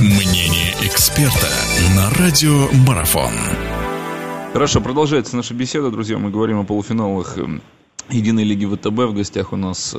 Мнение эксперта на радио Марафон. Хорошо, продолжается наша беседа, друзья. Мы говорим о полуфиналах эм, Единой лиги ВТБ. В гостях у нас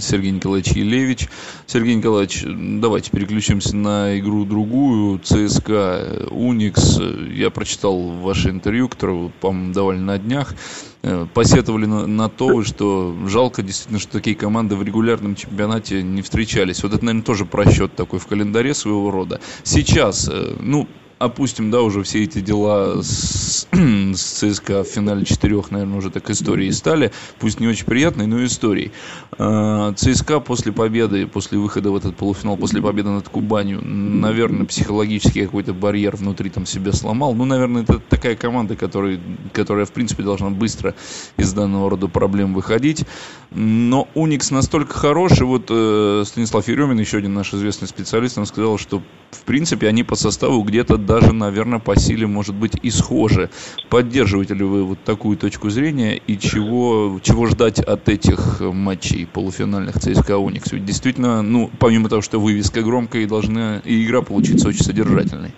Сергей Николаевич Елевич. Сергей Николаевич, давайте переключимся на игру другую. ЦСКА, Уникс. Я прочитал ваше интервью, которое, по-моему, давали на днях. Э, посетовали на, на то, что жалко действительно, что такие команды в регулярном чемпионате не встречались. Вот это, наверное, тоже просчет такой в календаре своего рода. Сейчас, э, ну, опустим, да, уже все эти дела с, с ЦСКА в финале четырех, наверное, уже так истории стали. Пусть не очень приятной, но историей. А, ЦСКА после победы, после выхода в этот полуфинал, после победы над Кубанью, наверное, психологический какой-то барьер внутри там себя сломал. Ну, наверное, это такая команда, которая, которая в принципе, должна быстро из данного рода проблем выходить. Но Уникс настолько хороший, вот э, Станислав Еремин, еще один наш известный специалист, он сказал, что в принципе они по составу где-то даже, наверное, по силе, может быть, и схожи. Поддерживаете ли вы вот такую точку зрения и чего, чего ждать от этих матчей полуфинальных ЦСКА Уникс? Ведь действительно, ну, помимо того, что вывеска громкая, и должна и игра получиться очень содержательной.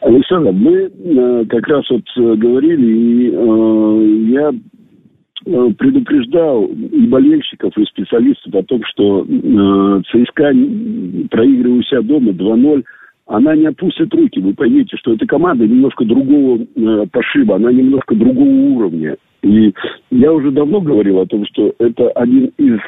Александр, мы э, как раз вот э, говорили, и э, я э, предупреждал и болельщиков, и специалистов о том, что э, ЦСКА, проигрывая у себя дома 2-0, она не опустит руки. Вы поймите, что эта команда немножко другого э, пошиба, она немножко другого уровня. И я уже давно говорил о том, что это один из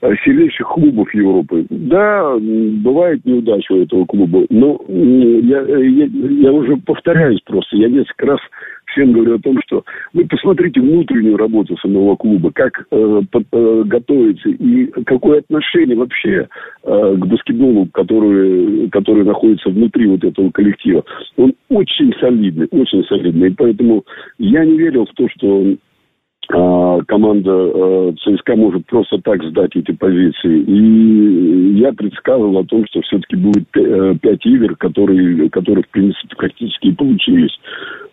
э, сильнейших клубов Европы. Да, бывает неудача у этого клуба, но я, я, я уже повторяюсь просто. Я несколько раз всем говорю о том, что вы посмотрите внутреннюю работу самого клуба, как э, э, готовится и какое отношение вообще э, к баскетболу, который, который находится внутри вот этого коллектива. Он очень солидный, очень солидный. И поэтому я не верил в то, что а, команда э, ЦСКА может просто так сдать эти позиции. И я предсказывал о том, что все-таки будет э, пять игр, которые, которые в принципе, практически и получились.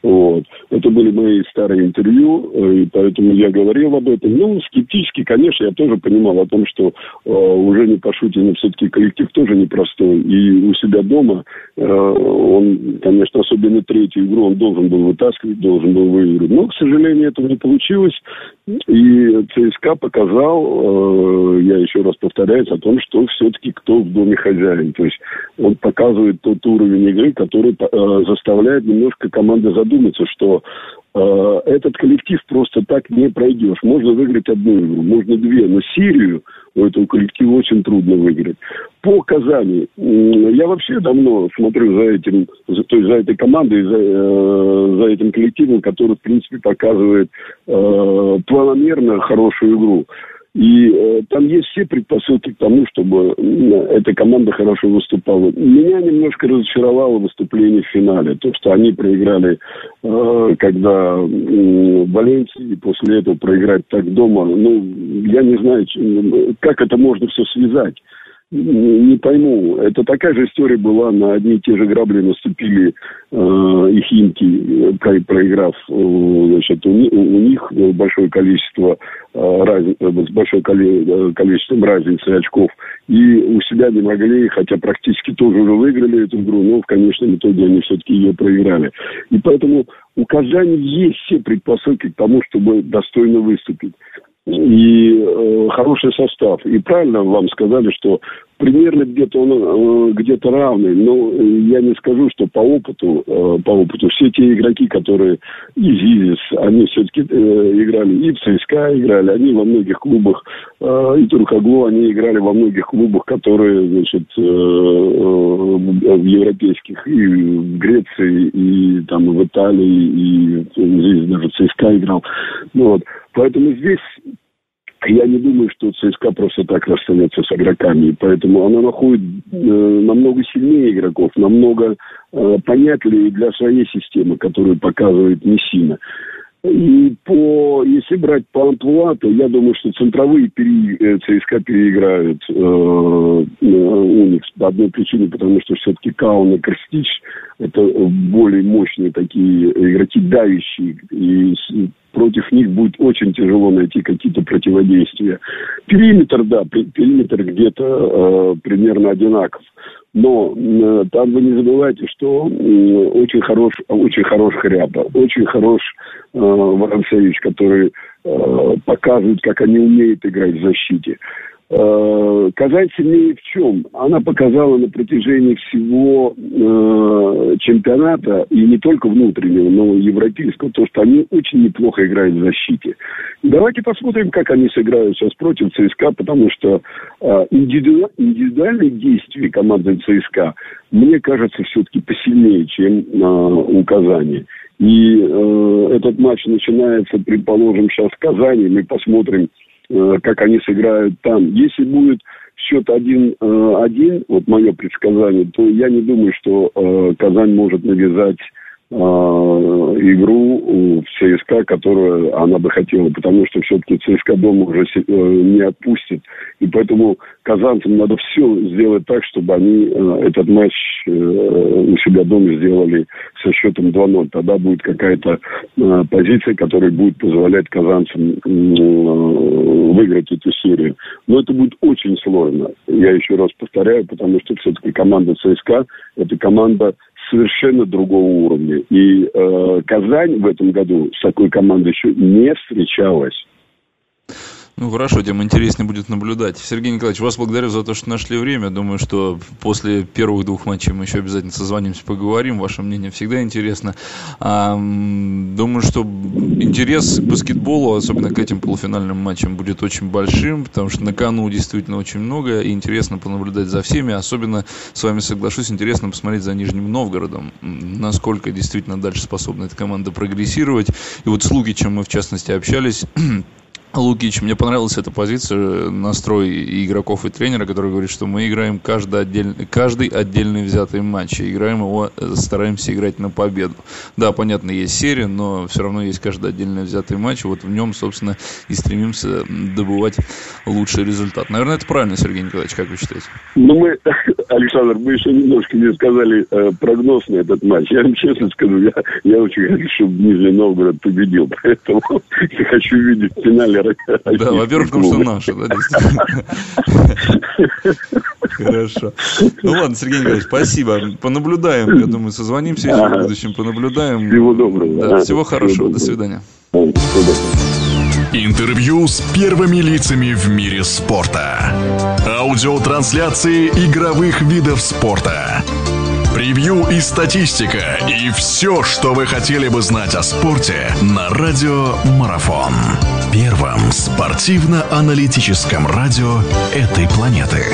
Вот. Это были мои старые интервью, э, и поэтому я говорил об этом. Ну, скептически, конечно, я тоже понимал о том, что э, уже не пошутено, все-таки коллектив тоже непростой. И у себя дома э, он, конечно, особенно третью игру он должен был вытаскивать, должен был выиграть. Но, к сожалению, этого не получилось. И ЦСКА показал, э, я еще раз повторяюсь, о том, что все-таки кто в доме хозяин. То есть он показывает тот уровень игры, который э, заставляет немножко команды задуматься, что этот коллектив просто так не пройдешь. Можно выиграть одну игру, можно две, но серию у этого коллектива очень трудно выиграть. По Казани, я вообще давно смотрю за этим, за, то есть за этой командой, за, э, за этим коллективом, который, в принципе, показывает э, планомерно хорошую игру. И э, там есть все предпосылки к тому, чтобы э, эта команда хорошо выступала. Меня немножко разочаровало выступление в финале. То, что они проиграли, э, когда э, Валенсии, после этого проиграть так дома. Ну, я не знаю, как это можно все связать не пойму. Это такая же история была. На одни и те же грабли наступили э, и химки, про, проиграв э, значит, у, у них большое количество э, раз, с большим э, количеством разницы очков. И у себя не могли, хотя практически тоже уже выиграли эту игру, но в конечном итоге они все-таки ее проиграли. И поэтому у Казани есть все предпосылки к тому, чтобы достойно выступить и э, хороший состав. И правильно вам сказали, что примерно где-то он э, где-то равный. Но я не скажу, что по опыту, э, по опыту все те игроки, которые из ИЗИС, они все-таки э, играли и в ЦСКА играли, они во многих клубах, э, и Туркоглу, они играли во многих клубах, которые, значит, э, э, в европейских, и в Греции, и там в Италии, и здесь даже ЦСКА играл. Ну, вот. Поэтому здесь я не думаю, что ЦСКА просто так расстанется с игроками. Поэтому она находит э, намного сильнее игроков, намного э, понятливее для своей системы, которую показывает Мессина. И по, если брать по амплуа, то я думаю, что центровые пере, э, ЦСКА переиграют э, Уникс по одной причине, потому что все-таки Каун и Крстич это более мощные такие игроки, давящие. И против них будет очень тяжело найти какие-то противодействия. Периметр, да, периметр где-то э, примерно одинаков. Но э, там вы не забывайте, что э, очень хорош, очень хорош Хряпа, очень хорош э, Воронцевич, который э, показывает, как они умеют играть в защите. Э, Казань сильнее в чем? Она показала на протяжении всего э, чемпионата, и не только внутреннего, но и европейского, то, что они очень неплохо играют в защите. Давайте посмотрим, как они сыграют сейчас против ЦСКА, потому что э, индивиду... индивидуальные действия команды ЦСКА, мне кажется, все-таки посильнее, чем э, у Казани. И э, этот матч начинается, предположим, сейчас в Казани, мы посмотрим, как они сыграют там. Если будет счет 1-1, э, вот мое предсказание, то я не думаю, что э, Казань может навязать Э, игру в ЦСКА, которую она бы хотела, потому что все-таки ЦСКА дома уже э, не отпустит. И поэтому казанцам надо все сделать так, чтобы они э, этот матч у себя дома сделали со счетом 2-0. Тогда будет какая-то позиция, которая будет позволять казанцам выиграть эту серию. Но это будет очень сложно. Я еще раз повторяю, потому что все-таки команда ЦСКА – это команда совершенно другого уровня. И э, Казань в этом году с такой командой еще не встречалась. Ну хорошо, тем интереснее будет наблюдать. Сергей Николаевич, вас благодарю за то, что нашли время. Думаю, что после первых двух матчей мы еще обязательно созвонимся, поговорим. Ваше мнение всегда интересно. А, думаю, что интерес к баскетболу, особенно к этим полуфинальным матчам, будет очень большим, потому что на кону действительно очень много, и интересно понаблюдать за всеми. Особенно, с вами соглашусь, интересно посмотреть за Нижним Новгородом, насколько действительно дальше способна эта команда прогрессировать. И вот с Лукичем мы, в частности, общались Лукич, мне понравилась эта позиция, настрой игроков и тренера, который говорит, что мы играем каждый отдельный, каждый отдельный взятый матч, и играем его, э, стараемся играть на победу. Да, понятно, есть серия, но все равно есть каждый отдельный взятый матч, вот в нем, собственно, и стремимся добывать лучший результат. Наверное, это правильно, Сергей Николаевич, как вы считаете? Ну, мы, Александр, мы еще немножко не сказали э, прогноз на этот матч. Я вам честно скажу, я, я очень хочу, чтобы Нижний Новгород победил, поэтому я хочу видеть в финале да, во-первых, потому что наши, да, Хорошо. Ну ладно, Сергей Николаевич, спасибо. Понаблюдаем, я думаю, созвонимся еще в будущем, понаблюдаем. Всего доброго. Да, всего хорошего, до свидания. Интервью с первыми лицами в мире спорта. Аудиотрансляции игровых видов спорта превью и статистика, и все, что вы хотели бы знать о спорте на Радио Марафон. Первом спортивно-аналитическом радио этой планеты.